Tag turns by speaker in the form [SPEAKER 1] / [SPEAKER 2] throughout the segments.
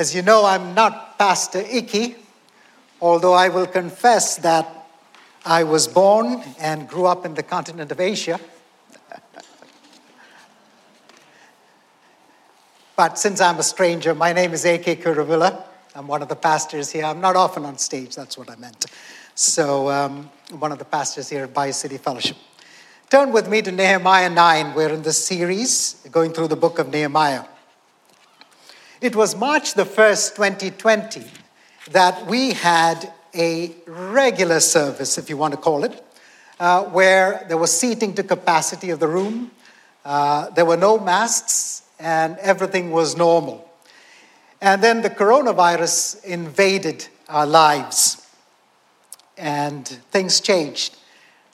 [SPEAKER 1] As you know, I'm not Pastor Aki, although I will confess that I was born and grew up in the continent of Asia. but since I'm a stranger, my name is A.K. Kuruvilla. I'm one of the pastors here. I'm not often on stage, that's what I meant. So, um, one of the pastors here at Bayou City Fellowship. Turn with me to Nehemiah 9. We're in this series going through the book of Nehemiah. It was March the 1st, 2020, that we had a regular service, if you want to call it, uh, where there was seating to capacity of the room. Uh, there were no masks, and everything was normal. And then the coronavirus invaded our lives, and things changed.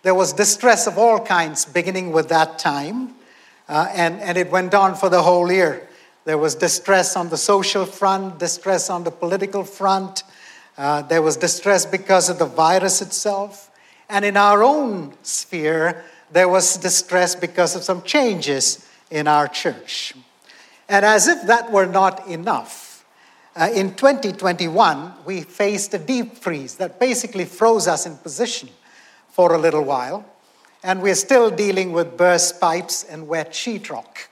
[SPEAKER 1] There was distress of all kinds beginning with that time, uh, and, and it went on for the whole year. There was distress on the social front, distress on the political front. Uh, there was distress because of the virus itself. And in our own sphere, there was distress because of some changes in our church. And as if that were not enough, uh, in 2021, we faced a deep freeze that basically froze us in position for a little while. And we're still dealing with burst pipes and wet sheetrock.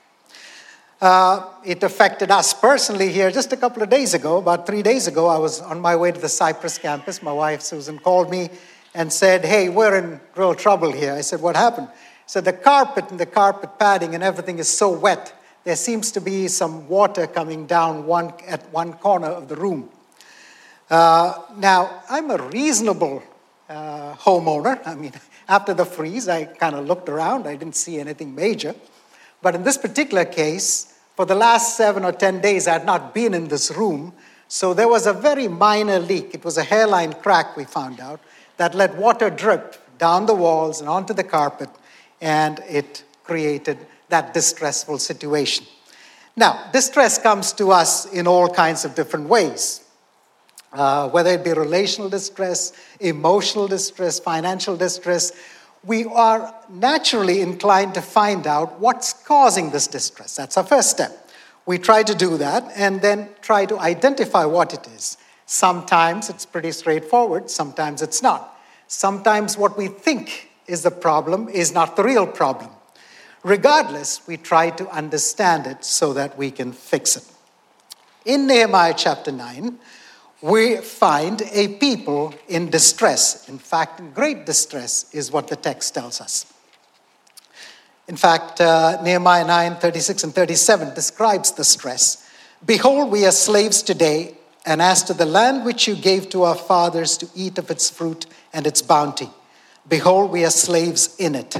[SPEAKER 1] Uh, it affected us personally here just a couple of days ago. About three days ago, I was on my way to the Cypress campus. My wife, Susan, called me and said, Hey, we're in real trouble here. I said, What happened? So the carpet and the carpet padding and everything is so wet, there seems to be some water coming down one, at one corner of the room. Uh, now, I'm a reasonable uh, homeowner. I mean, after the freeze, I kind of looked around, I didn't see anything major. But in this particular case, for the last seven or 10 days, I had not been in this room. So there was a very minor leak. It was a hairline crack, we found out, that let water drip down the walls and onto the carpet, and it created that distressful situation. Now, distress comes to us in all kinds of different ways. Uh, whether it be relational distress, emotional distress, financial distress, we are naturally inclined to find out what's causing this distress. That's our first step. We try to do that and then try to identify what it is. Sometimes it's pretty straightforward, sometimes it's not. Sometimes what we think is the problem is not the real problem. Regardless, we try to understand it so that we can fix it. In Nehemiah chapter 9, we find a people in distress. In fact, in great distress is what the text tells us. In fact, uh, Nehemiah 9 36 and 37 describes the stress. Behold, we are slaves today, and as to the land which you gave to our fathers to eat of its fruit and its bounty, behold, we are slaves in it.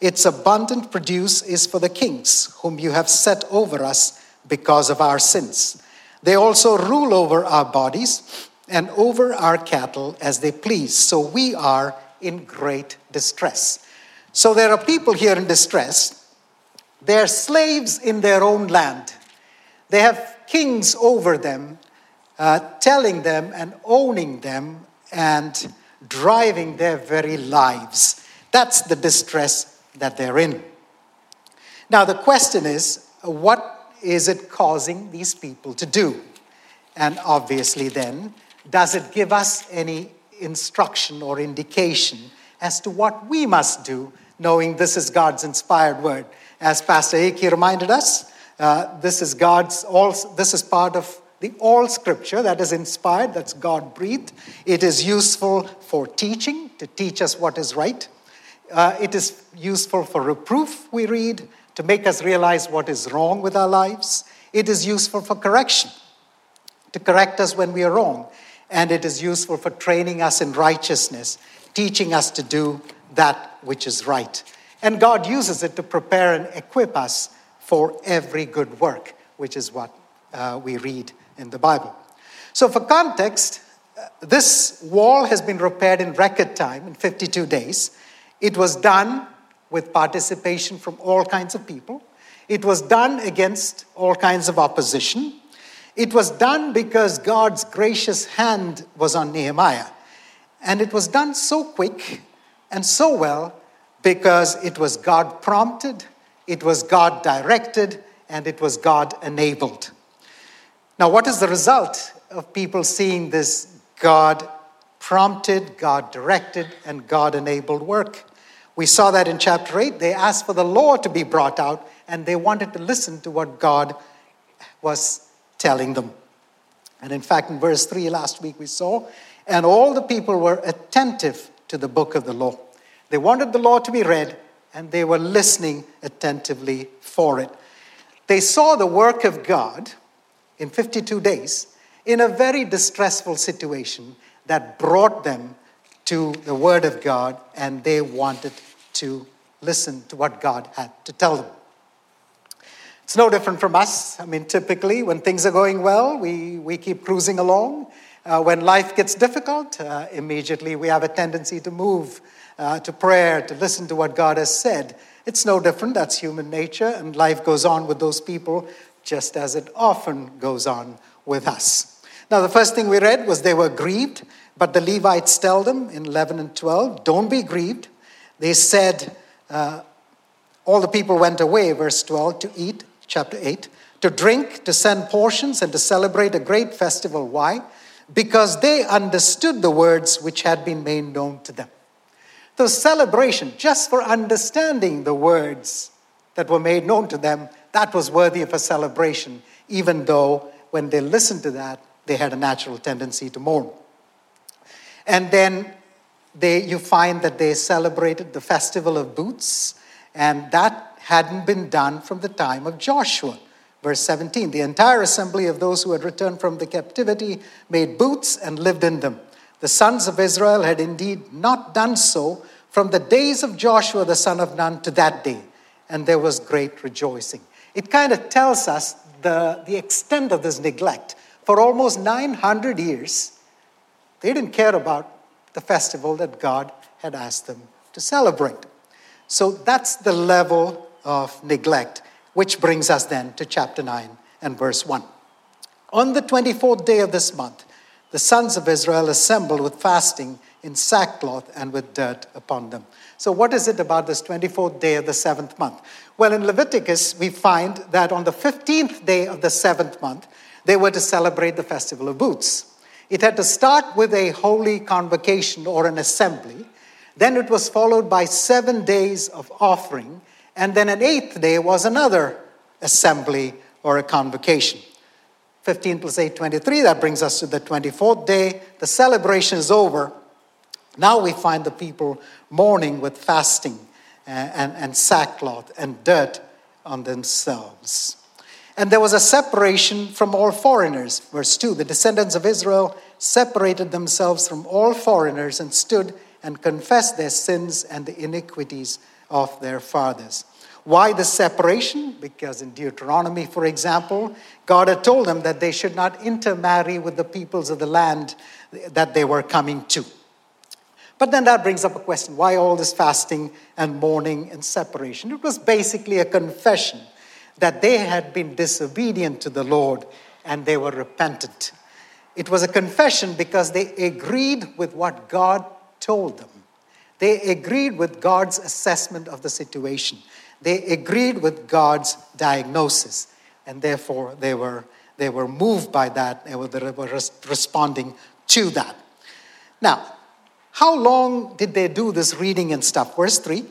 [SPEAKER 1] Its abundant produce is for the kings, whom you have set over us because of our sins. They also rule over our bodies and over our cattle as they please. So we are in great distress. So there are people here in distress. They're slaves in their own land. They have kings over them, uh, telling them and owning them and driving their very lives. That's the distress that they're in. Now, the question is what is it causing these people to do? And obviously, then, does it give us any instruction or indication as to what we must do, knowing this is God's inspired word? As Pastor Aki reminded us, uh, this is God's all. This is part of the all Scripture that is inspired. That's God breathed. It is useful for teaching to teach us what is right. Uh, it is useful for reproof. We read to make us realize what is wrong with our lives. It is useful for correction, to correct us when we are wrong. And it is useful for training us in righteousness, teaching us to do that which is right. And God uses it to prepare and equip us for every good work, which is what uh, we read in the Bible. So, for context, uh, this wall has been repaired in record time, in 52 days. It was done with participation from all kinds of people. It was done against all kinds of opposition. It was done because God's gracious hand was on Nehemiah. And it was done so quick and so well because it was God prompted, it was God directed, and it was God enabled. Now, what is the result of people seeing this God prompted, God directed, and God enabled work? We saw that in chapter 8. They asked for the law to be brought out, and they wanted to listen to what God was telling them. And in fact, in verse 3 last week we saw, and all the people were attentive to the book of the law. They wanted the law to be read, and they were listening attentively for it. They saw the work of God in 52 days in a very distressful situation that brought them to the Word of God, and they wanted to listen to what God had to tell them. It's no different from us. I mean, typically, when things are going well, we, we keep cruising along. Uh, when life gets difficult, uh, immediately we have a tendency to move uh, to prayer, to listen to what God has said. It's no different. That's human nature, and life goes on with those people just as it often goes on with us. Now, the first thing we read was they were grieved, but the Levites tell them in 11 and 12, don't be grieved. They said, uh, all the people went away, verse 12, to eat, chapter 8, to drink, to send portions, and to celebrate a great festival. Why? Because they understood the words which had been made known to them. The celebration, just for understanding the words that were made known to them, that was worthy of a celebration, even though when they listened to that, they had a natural tendency to mourn. And then they, you find that they celebrated the festival of booths, and that hadn't been done from the time of Joshua. Verse 17 The entire assembly of those who had returned from the captivity made booths and lived in them. The sons of Israel had indeed not done so from the days of Joshua the son of Nun to that day, and there was great rejoicing. It kind of tells us the, the extent of this neglect. For almost 900 years, they didn't care about the festival that God had asked them to celebrate. So that's the level of neglect, which brings us then to chapter 9 and verse 1. On the 24th day of this month, the sons of Israel assembled with fasting in sackcloth and with dirt upon them. So, what is it about this 24th day of the seventh month? Well, in Leviticus, we find that on the 15th day of the seventh month, they were to celebrate the festival of booths. It had to start with a holy convocation or an assembly. Then it was followed by seven days of offering. And then an eighth day was another assembly or a convocation. 15 plus 8, 23. That brings us to the 24th day. The celebration is over. Now we find the people mourning with fasting and, and, and sackcloth and dirt on themselves. And there was a separation from all foreigners. Verse 2 The descendants of Israel separated themselves from all foreigners and stood and confessed their sins and the iniquities of their fathers. Why the separation? Because in Deuteronomy, for example, God had told them that they should not intermarry with the peoples of the land that they were coming to. But then that brings up a question why all this fasting and mourning and separation? It was basically a confession that they had been disobedient to the Lord and they were repentant. It was a confession because they agreed with what God told them. They agreed with God's assessment of the situation. They agreed with God's diagnosis. And therefore, they were, they were moved by that. They were, they were responding to that. Now, how long did they do this reading and stuff? Verse 3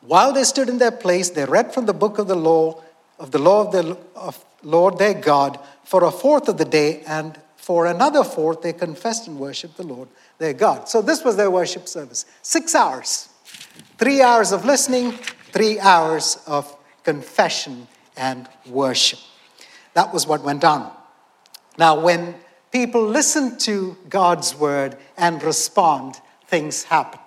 [SPEAKER 1] While they stood in their place, they read from the book of the law of the law of the of Lord their God for a fourth of the day, and for another fourth they confessed and worshiped the Lord their God. So this was their worship service. Six hours. Three hours of listening, three hours of confession and worship. That was what went on. Now, when people listen to God's word and respond, things happen.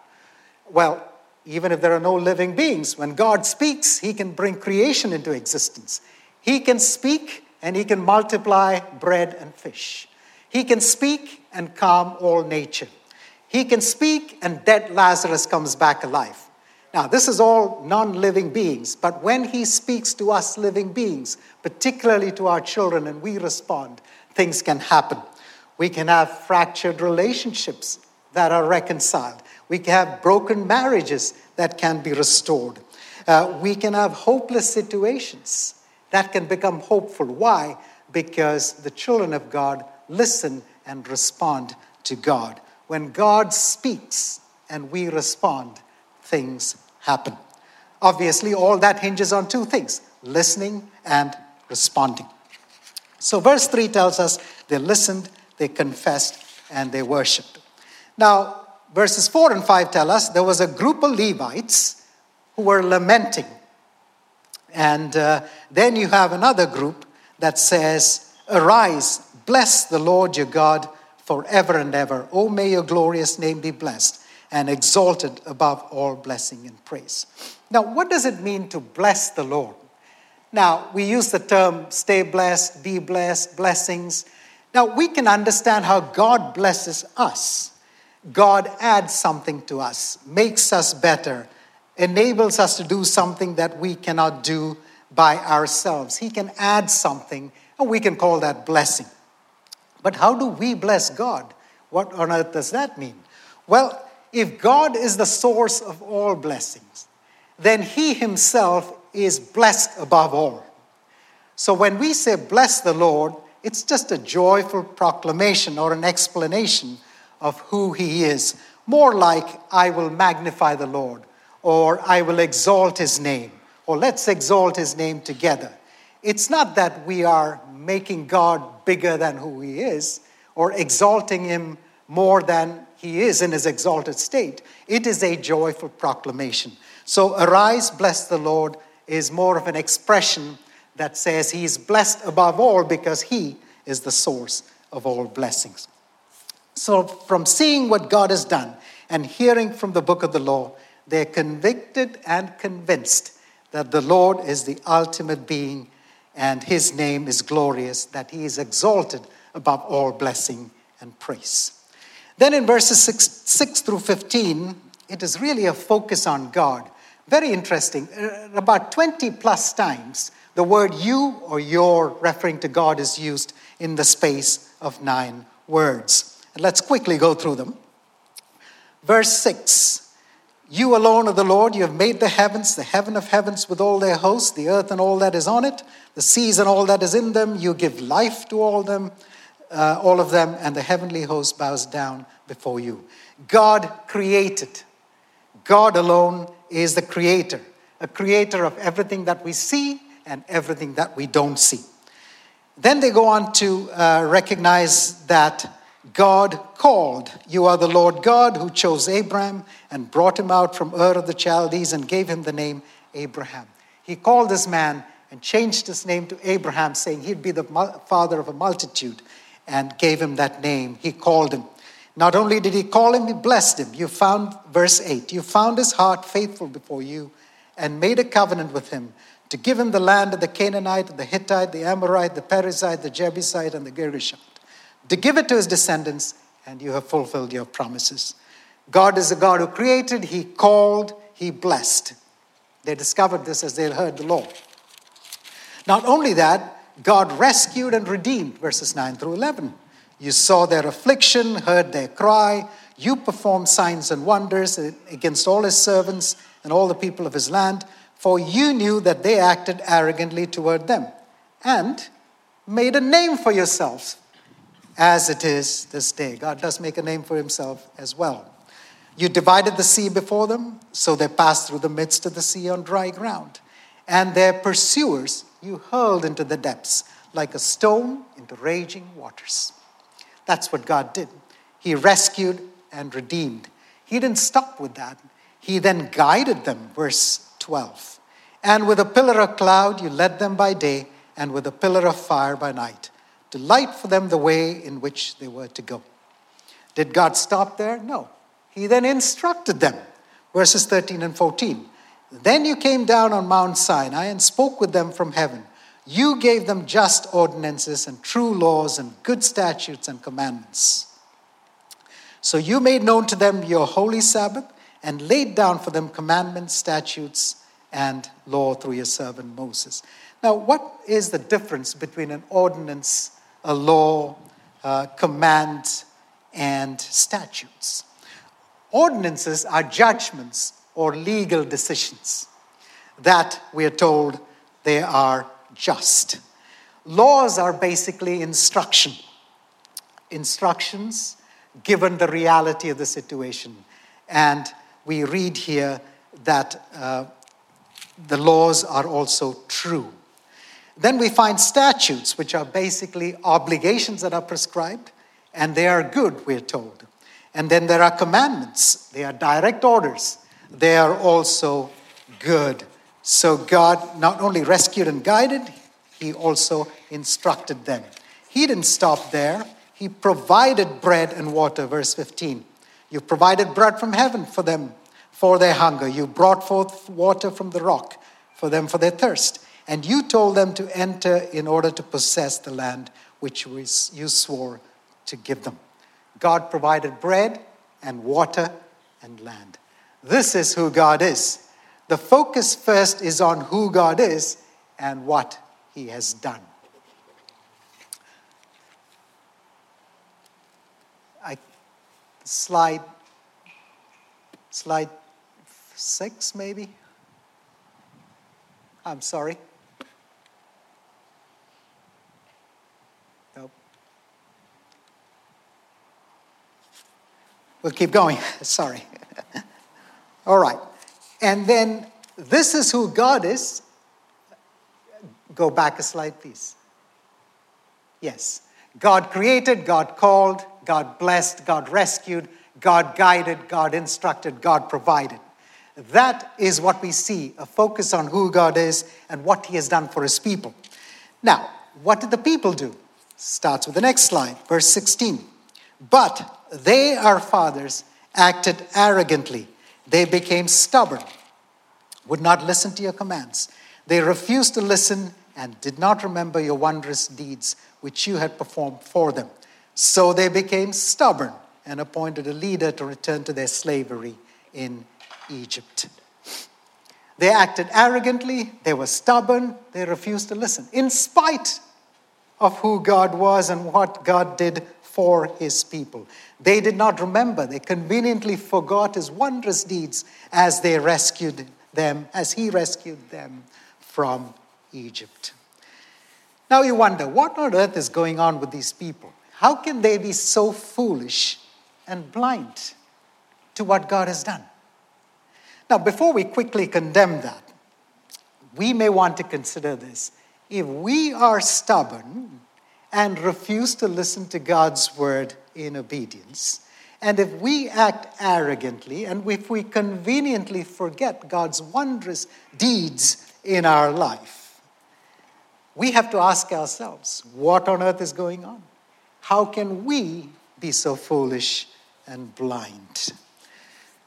[SPEAKER 1] Well, even if there are no living beings. When God speaks, He can bring creation into existence. He can speak and He can multiply bread and fish. He can speak and calm all nature. He can speak and dead Lazarus comes back alive. Now, this is all non living beings, but when He speaks to us living beings, particularly to our children, and we respond, things can happen. We can have fractured relationships that are reconciled. We can have broken marriages that can be restored. Uh, we can have hopeless situations that can become hopeful. Why? because the children of God listen and respond to God. When God speaks and we respond, things happen. Obviously, all that hinges on two things listening and responding. So, verse 3 tells us they listened, they confessed, and they worshiped. Now, verses 4 and 5 tell us there was a group of Levites who were lamenting. And uh, then you have another group that says, Arise, bless the Lord your God forever and ever. Oh, may your glorious name be blessed and exalted above all blessing and praise. Now, what does it mean to bless the Lord? Now, we use the term stay blessed, be blessed, blessings. Now, we can understand how God blesses us. God adds something to us, makes us better, enables us to do something that we cannot do by ourselves. He can add something, and we can call that blessing. But how do we bless God? What on earth does that mean? Well, if God is the source of all blessings, then He Himself is blessed above all. So when we say bless the Lord, it's just a joyful proclamation or an explanation of who He is. More like, I will magnify the Lord, or I will exalt His name, or let's exalt His name together. It's not that we are making God bigger than who He is, or exalting Him more than He is in His exalted state. It is a joyful proclamation. So, arise, bless the Lord is more of an expression that says He is blessed above all because He is the source of all blessings. So, from seeing what God has done and hearing from the book of the law, they're convicted and convinced that the Lord is the ultimate being and his name is glorious, that he is exalted above all blessing and praise. Then in verses 6, 6 through 15, it is really a focus on God. Very interesting. Uh, about 20 plus times, the word you or your referring to God is used in the space of nine words. Let's quickly go through them. Verse 6 You alone are the Lord. You have made the heavens, the heaven of heavens with all their hosts, the earth and all that is on it, the seas and all that is in them. You give life to all them, uh, all of them, and the heavenly host bows down before you. God created. God alone is the creator, a creator of everything that we see and everything that we don't see. Then they go on to uh, recognize that God called. You are the Lord God who chose Abraham and brought him out from Ur of the Chaldees and gave him the name Abraham. He called this man and changed his name to Abraham, saying he'd be the father of a multitude, and gave him that name. He called him. Not only did he call him, he blessed him. You found, verse 8, you found his heart faithful before you and made a covenant with him to give him the land of the Canaanite, the Hittite, the Amorite, the Perizzite, the Jebusite, and the Girgashite, to give it to his descendants, and you have fulfilled your promises. God is a God who created, he called, he blessed. They discovered this as they heard the law. Not only that, God rescued and redeemed, verses 9 through 11. You saw their affliction, heard their cry. You performed signs and wonders against all his servants and all the people of his land, for you knew that they acted arrogantly toward them, and made a name for yourselves, as it is this day. God does make a name for himself as well. You divided the sea before them, so they passed through the midst of the sea on dry ground. And their pursuers you hurled into the depths like a stone into raging waters. That's what God did. He rescued and redeemed. He didn't stop with that. He then guided them, verse 12. And with a pillar of cloud you led them by day, and with a pillar of fire by night, to light for them the way in which they were to go. Did God stop there? No. He then instructed them, verses 13 and 14. Then you came down on Mount Sinai and spoke with them from heaven. You gave them just ordinances and true laws and good statutes and commandments. So you made known to them your holy Sabbath and laid down for them commandments, statutes, and law through your servant Moses. Now, what is the difference between an ordinance, a law, a command, and statutes? Ordinances are judgments or legal decisions that we are told they are just. Laws are basically instruction. Instructions given the reality of the situation. And we read here that uh, the laws are also true. Then we find statutes, which are basically obligations that are prescribed, and they are good, we're told. And then there are commandments, they are direct orders, they are also good. So God not only rescued and guided, He also instructed them. He didn't stop there, He provided bread and water, verse 15. You provided bread from heaven for them for their hunger. You brought forth water from the rock for them for their thirst. And you told them to enter in order to possess the land which you swore to give them. God provided bread and water and land. This is who God is. The focus first is on who God is and what he has done. I, slide, slide six, maybe? I'm sorry. We'll keep going. sorry. All right. And then this is who God is. Go back a slide, please. Yes. God created, God called, God blessed, God rescued, God guided, God instructed, God provided. That is what we see a focus on who God is and what He has done for His people. Now, what did the people do? Starts with the next slide, verse 16. But they, our fathers, acted arrogantly. They became stubborn, would not listen to your commands. They refused to listen and did not remember your wondrous deeds which you had performed for them. So they became stubborn and appointed a leader to return to their slavery in Egypt. They acted arrogantly, they were stubborn, they refused to listen, in spite of who God was and what God did for his people. They did not remember, they conveniently forgot his wondrous deeds as they rescued them, as he rescued them from Egypt. Now you wonder, what on earth is going on with these people? How can they be so foolish and blind to what God has done? Now, before we quickly condemn that, we may want to consider this. If we are stubborn and refuse to listen to God's word in obedience, and if we act arrogantly, and if we conveniently forget God's wondrous deeds in our life, we have to ask ourselves what on earth is going on? How can we be so foolish and blind?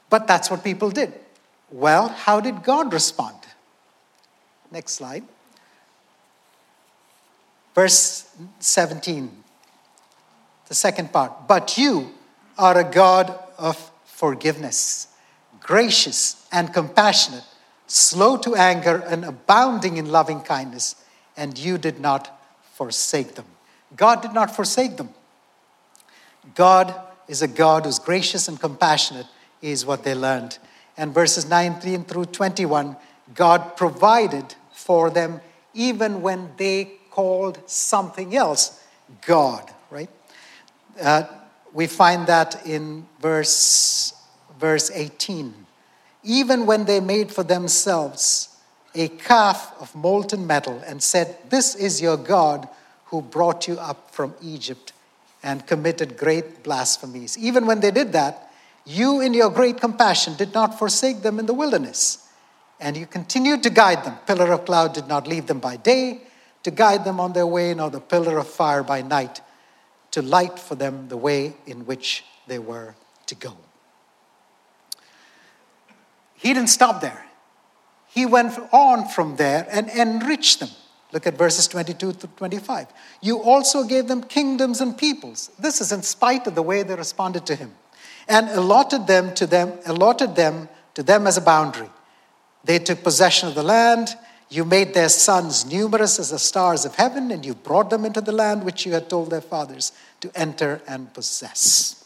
[SPEAKER 1] But that's what people did. Well, how did God respond? Next slide. Verse 17, the second part. But you are a God of forgiveness, gracious and compassionate, slow to anger and abounding in loving kindness, and you did not forsake them. God did not forsake them. God is a God who's gracious and compassionate, is what they learned and verses 19 through 21, God provided for them even when they called something else God, right? Uh, we find that in verse, verse 18. Even when they made for themselves a calf of molten metal and said, This is your God who brought you up from Egypt and committed great blasphemies. Even when they did that, you, in your great compassion, did not forsake them in the wilderness, and you continued to guide them. Pillar of cloud did not leave them by day to guide them on their way, nor the pillar of fire by night to light for them the way in which they were to go. He didn't stop there. He went on from there and enriched them. Look at verses 22 to 25. You also gave them kingdoms and peoples. This is in spite of the way they responded to him and allotted them to them, allotted them to them as a boundary. They took possession of the land. You made their sons numerous as the stars of heaven, and you brought them into the land which you had told their fathers to enter and possess.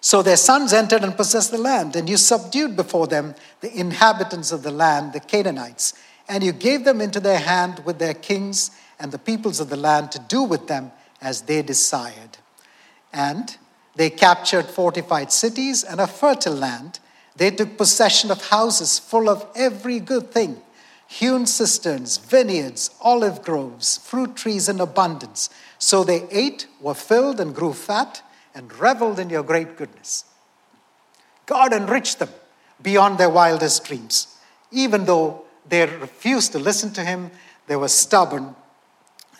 [SPEAKER 1] So their sons entered and possessed the land, and you subdued before them the inhabitants of the land, the Canaanites, and you gave them into their hand with their kings and the peoples of the land to do with them as they desired. And they captured fortified cities and a fertile land. They took possession of houses full of every good thing hewn cisterns, vineyards, olive groves, fruit trees in abundance. So they ate, were filled, and grew fat, and reveled in your great goodness. God enriched them beyond their wildest dreams. Even though they refused to listen to Him, they were stubborn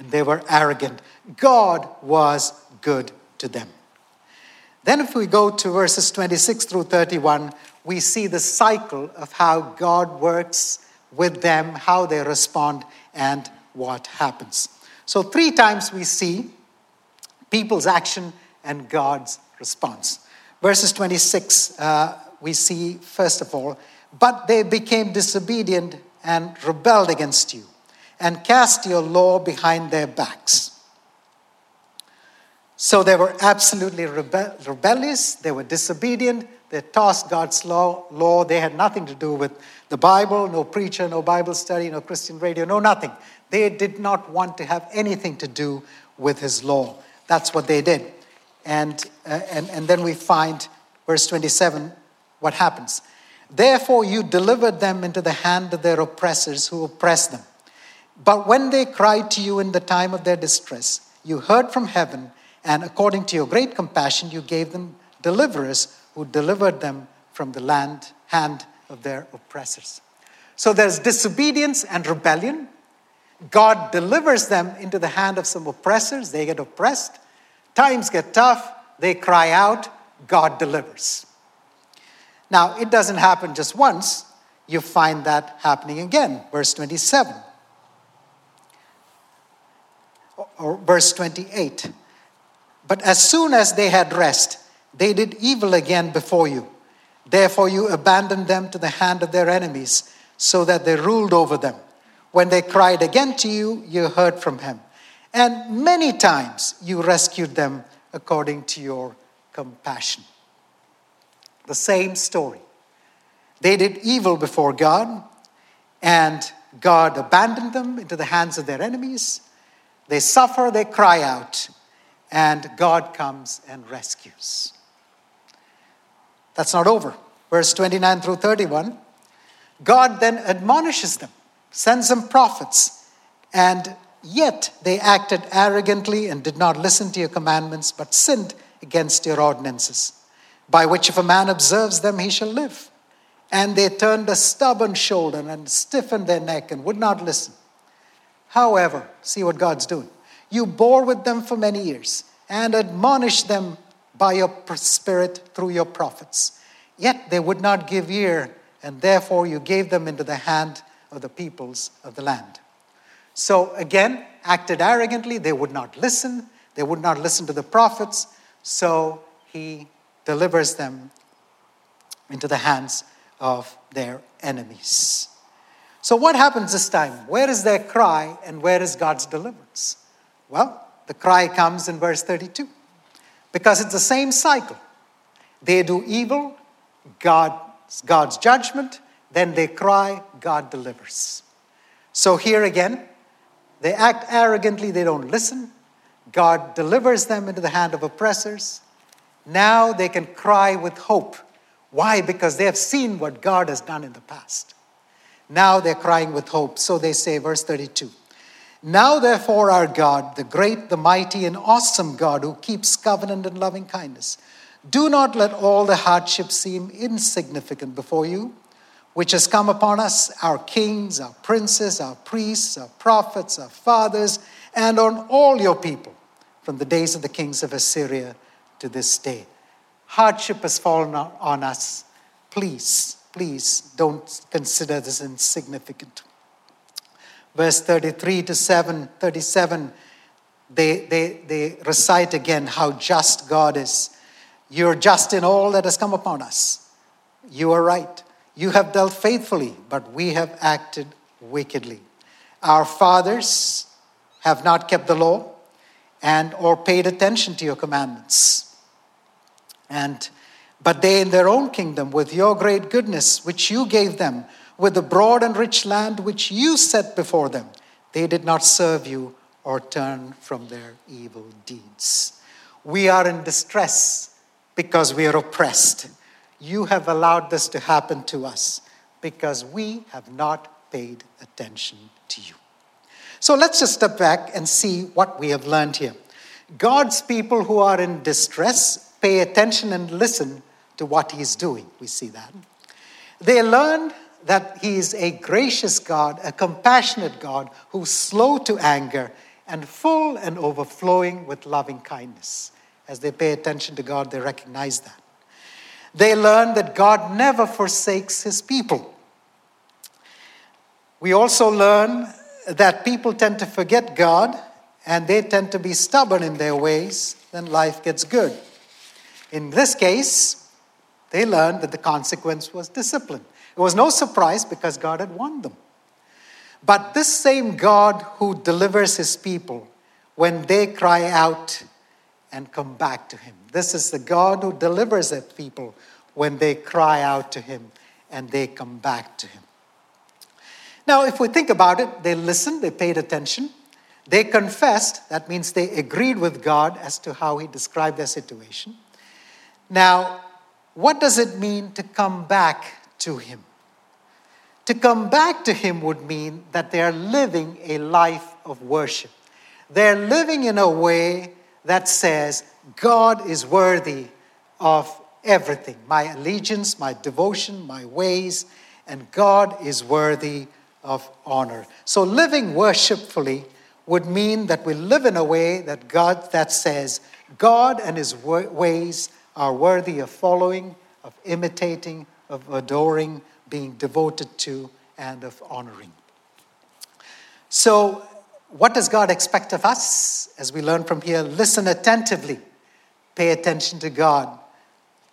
[SPEAKER 1] and they were arrogant. God was good to them. Then, if we go to verses 26 through 31, we see the cycle of how God works with them, how they respond, and what happens. So, three times we see people's action and God's response. Verses 26, uh, we see, first of all, but they became disobedient and rebelled against you, and cast your law behind their backs. So they were absolutely rebe- rebellious, they were disobedient, they tossed God's law, law. They had nothing to do with the Bible, no preacher, no Bible study, no Christian radio, no nothing. They did not want to have anything to do with his law. That's what they did. And, uh, and, and then we find, verse 27, what happens. Therefore, you delivered them into the hand of their oppressors who oppressed them. But when they cried to you in the time of their distress, you heard from heaven, and according to your great compassion, you gave them deliverers who delivered them from the land, hand of their oppressors. So there's disobedience and rebellion. God delivers them into the hand of some oppressors. They get oppressed. Times get tough. They cry out. God delivers. Now, it doesn't happen just once. You find that happening again. Verse 27 or verse 28. But as soon as they had rest, they did evil again before you. Therefore, you abandoned them to the hand of their enemies, so that they ruled over them. When they cried again to you, you heard from him. And many times you rescued them according to your compassion. The same story. They did evil before God, and God abandoned them into the hands of their enemies. They suffer, they cry out, and God comes and rescues. That's not over. Verse 29 through 31. God then admonishes them, sends them prophets, and yet they acted arrogantly and did not listen to your commandments, but sinned against your ordinances, by which if a man observes them, he shall live. And they turned a stubborn shoulder and stiffened their neck and would not listen. However, see what God's doing. You bore with them for many years and admonished them by your spirit through your prophets. Yet they would not give ear, and therefore you gave them into the hand of the peoples of the land. So again, acted arrogantly, they would not listen, they would not listen to the prophets, so he delivers them into the hands of their enemies. So, what happens this time? Where is their cry and where is God's deliverance? Well, the cry comes in verse 32 because it's the same cycle. They do evil, God, God's judgment, then they cry, God delivers. So here again, they act arrogantly, they don't listen. God delivers them into the hand of oppressors. Now they can cry with hope. Why? Because they have seen what God has done in the past. Now they're crying with hope. So they say, verse 32 now, therefore, our God, the great, the mighty, and awesome God who keeps covenant and loving kindness, do not let all the hardships seem insignificant before you, which has come upon us, our kings, our princes, our priests, our prophets, our fathers, and on all your people, from the days of the kings of Assyria to this day. Hardship has fallen on us. Please, please don't consider this insignificant verse 33 to 7, 37, they, they, they recite again how just God is. You're just in all that has come upon us. You are right. You have dealt faithfully, but we have acted wickedly. Our fathers have not kept the law and or paid attention to your commandments. And but they in their own kingdom with your great goodness which you gave them with the broad and rich land which you set before them. They did not serve you or turn from their evil deeds. We are in distress because we are oppressed. You have allowed this to happen to us because we have not paid attention to you. So let's just step back and see what we have learned here. God's people who are in distress pay attention and listen to what He's doing. We see that. They learn that He is a gracious God, a compassionate God who's slow to anger and full and overflowing with loving kindness. As they pay attention to God, they recognize that. They learn that God never forsakes His people. We also learn that people tend to forget God and they tend to be stubborn in their ways, then life gets good. In this case, they learned that the consequence was discipline. It was no surprise because God had warned them. But this same God who delivers his people when they cry out and come back to him. This is the God who delivers his people when they cry out to him and they come back to him. Now, if we think about it, they listened, they paid attention, they confessed, that means they agreed with God as to how He described their situation. Now, what does it mean to come back to Him? To come back to Him would mean that they are living a life of worship. They're living in a way that says, God is worthy of everything my allegiance, my devotion, my ways, and God is worthy of honor. So, living worshipfully would mean that we live in a way that God that says God and his ways are worthy of following, of imitating, of adoring, being devoted to, and of honoring. So, what does God expect of us? As we learn from here, listen attentively, pay attention to God,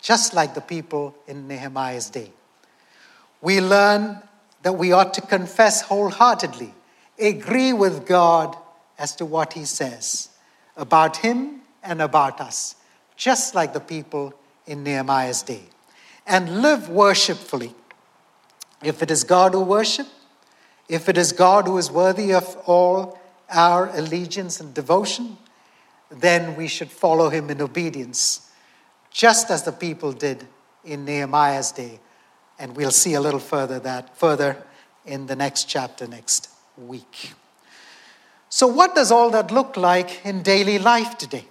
[SPEAKER 1] just like the people in Nehemiah's day. We learn that we ought to confess wholeheartedly, agree with God as to what he says about him and about us, just like the people in Nehemiah's day, and live worshipfully. If it is God who worship, if it is God who is worthy of all our allegiance and devotion, then we should follow him in obedience, just as the people did in Nehemiah's day. And we'll see a little further that further in the next chapter next week. So, what does all that look like in daily life today?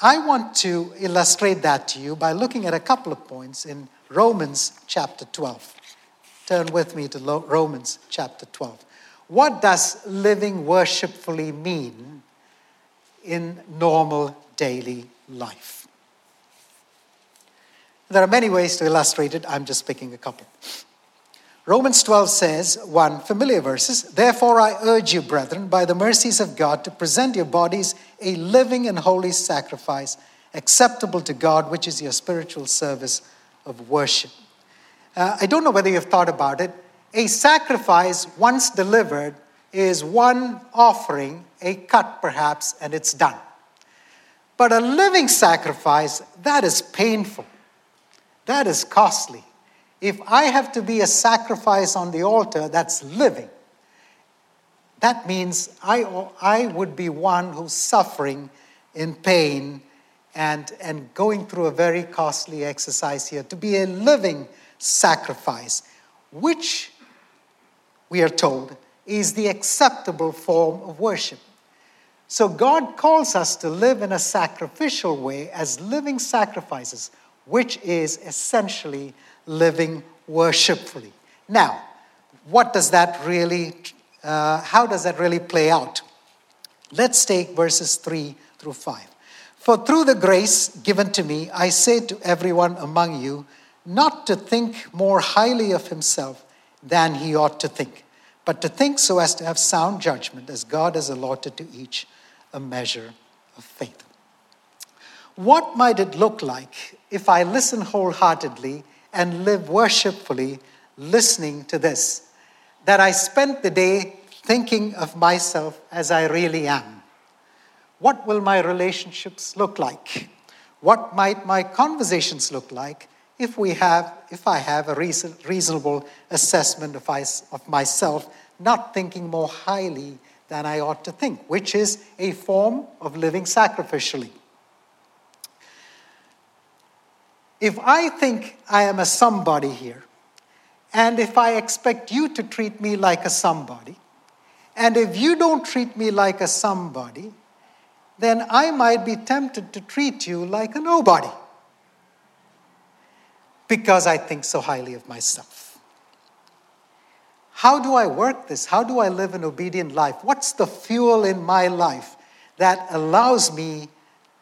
[SPEAKER 1] I want to illustrate that to you by looking at a couple of points in Romans chapter 12. Turn with me to Romans chapter 12. What does living worshipfully mean in normal daily life? There are many ways to illustrate it, I'm just picking a couple. Romans 12 says, one familiar verses, Therefore I urge you, brethren, by the mercies of God, to present your bodies a living and holy sacrifice, acceptable to God, which is your spiritual service of worship. Uh, I don't know whether you've thought about it. A sacrifice, once delivered, is one offering, a cut perhaps, and it's done. But a living sacrifice, that is painful, that is costly if I have to be a sacrifice on the altar that's living, that means I, I would be one who's suffering in pain and, and going through a very costly exercise here to be a living sacrifice, which we are told is the acceptable form of worship. So God calls us to live in a sacrificial way as living sacrifices, which is essentially living worshipfully. Now, what does that really, uh, how does that really play out? Let's take verses 3 through 5. For through the grace given to me, I say to everyone among you not to think more highly of himself than he ought to think, but to think so as to have sound judgment, as God has allotted to each a measure of faith. What might it look like if I listen wholeheartedly and live worshipfully listening to this. That I spent the day thinking of myself as I really am. What will my relationships look like? What might my conversations look like if we have if I have a reason, reasonable assessment of, I, of myself, not thinking more highly than I ought to think, which is a form of living sacrificially. If I think I am a somebody here, and if I expect you to treat me like a somebody, and if you don't treat me like a somebody, then I might be tempted to treat you like a nobody because I think so highly of myself. How do I work this? How do I live an obedient life? What's the fuel in my life that allows me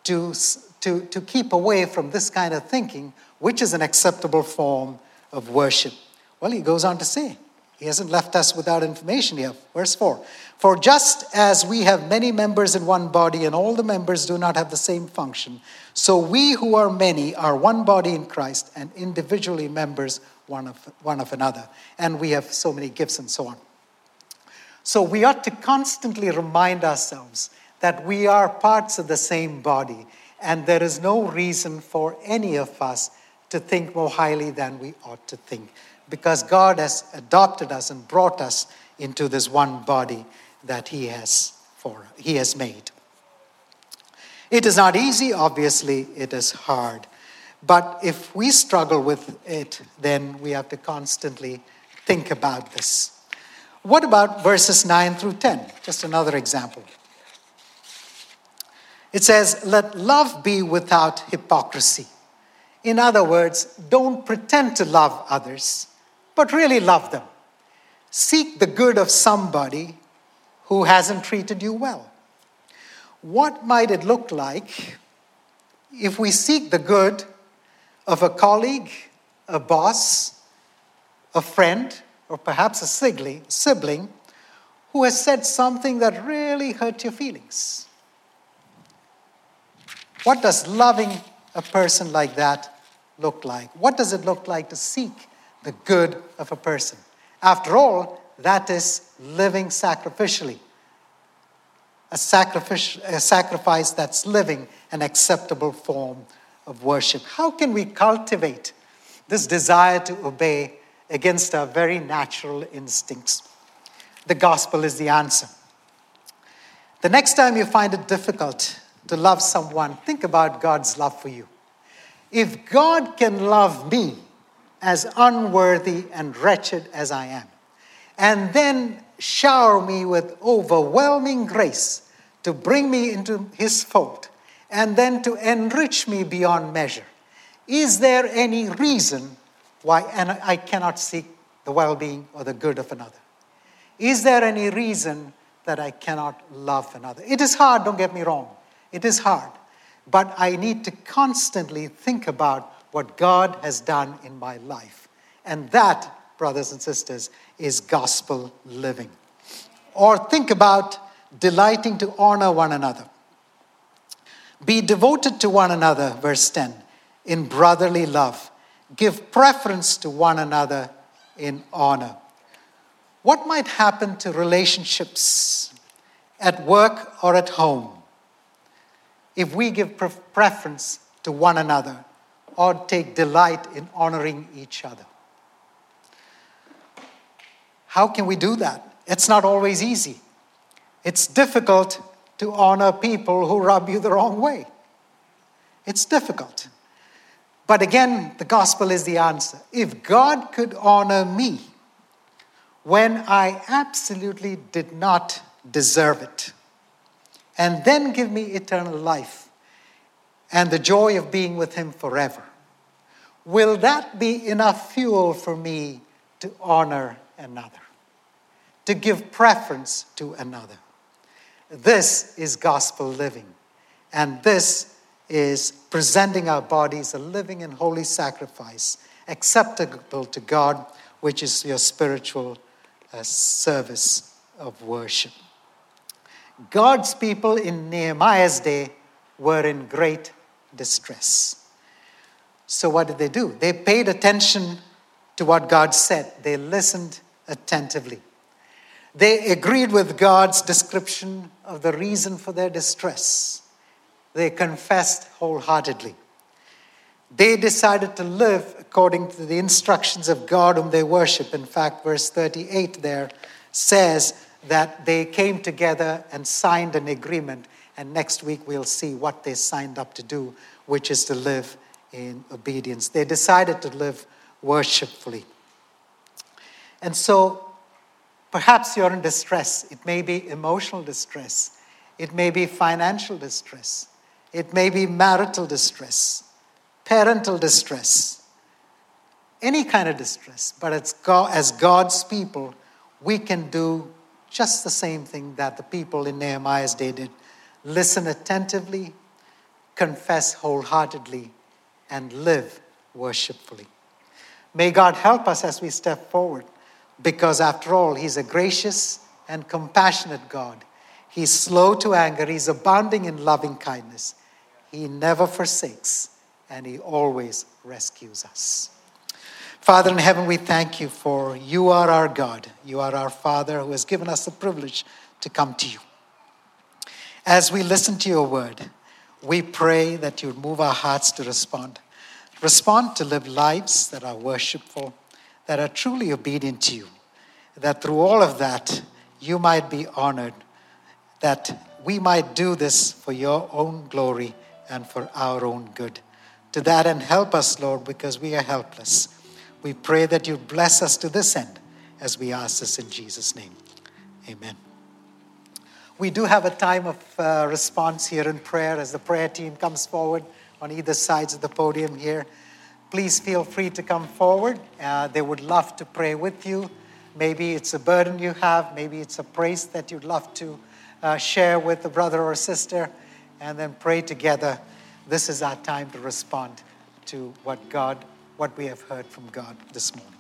[SPEAKER 1] to, to, to keep away from this kind of thinking, which is an acceptable form of worship? Well, he goes on to say, he hasn't left us without information here. Verse 4 For just as we have many members in one body, and all the members do not have the same function, so we who are many are one body in Christ, and individually members one of, one of another. And we have so many gifts and so on. So we ought to constantly remind ourselves that we are parts of the same body, and there is no reason for any of us to think more highly than we ought to think because God has adopted us and brought us into this one body that He has for He has made. It is not easy, obviously, it is hard. But if we struggle with it, then we have to constantly think about this. What about verses 9 through 10? Just another example. It says, Let love be without hypocrisy. In other words, don't pretend to love others but really love them. Seek the good of somebody who hasn't treated you well. What might it look like if we seek the good of a colleague, a boss, a friend, or perhaps a sibling who has said something that really hurt your feelings? What does loving a person like that look like? What does it look like to seek the good of a person. After all, that is living sacrificially. A, sacrifice, a sacrifice that's living an acceptable form of worship. How can we cultivate this desire to obey against our very natural instincts? The gospel is the answer. The next time you find it difficult to love someone, think about God's love for you. If God can love me, as unworthy and wretched as I am, and then shower me with overwhelming grace to bring me into his fold, and then to enrich me beyond measure. Is there any reason why I cannot seek the well being or the good of another? Is there any reason that I cannot love another? It is hard, don't get me wrong. It is hard. But I need to constantly think about what God has done in my life. And that, brothers and sisters, is gospel living. Or think about delighting to honor one another. Be devoted to one another, verse 10, in brotherly love. Give preference to one another in honor. What might happen to relationships at work or at home if we give preference to one another or take delight in honoring each other. How can we do that? It's not always easy. It's difficult to honor people who rub you the wrong way. It's difficult. But again, the gospel is the answer. If God could honor me when I absolutely did not deserve it, and then give me eternal life, and the joy of being with Him forever. Will that be enough fuel for me to honor another, to give preference to another? This is gospel living, and this is presenting our bodies a living and holy sacrifice, acceptable to God, which is your spiritual uh, service of worship. God's people in Nehemiah's day were in great distress. So, what did they do? They paid attention to what God said, they listened attentively. They agreed with God's description of the reason for their distress. They confessed wholeheartedly. They decided to live according to the instructions of God whom they worship. In fact, verse 38 there says that they came together and signed an agreement, and next week we'll see what they signed up to do, which is to live in obedience. They decided to live worshipfully. And so perhaps you're in distress. It may be emotional distress, it may be financial distress, it may be marital distress, parental distress, any kind of distress. But as God's people, we can do just the same thing that the people in Nehemiah's day did listen attentively, confess wholeheartedly, and live worshipfully. May God help us as we step forward, because after all, He's a gracious and compassionate God. He's slow to anger, He's abounding in loving kindness. He never forsakes, and He always rescues us. Father in heaven, we thank you for you are our God. You are our Father who has given us the privilege to come to you. As we listen to your word, we pray that you move our hearts to respond. Respond to live lives that are worshipful, that are truly obedient to you, that through all of that, you might be honored, that we might do this for your own glory and for our own good. To that end, help us, Lord, because we are helpless. We pray that you bless us to this end as we ask this in Jesus' name. Amen. We do have a time of uh, response here in prayer as the prayer team comes forward on either sides of the podium here. Please feel free to come forward. Uh, they would love to pray with you. Maybe it's a burden you have, maybe it's a praise that you'd love to uh, share with a brother or sister, and then pray together. This is our time to respond to what God what we have heard from God this morning.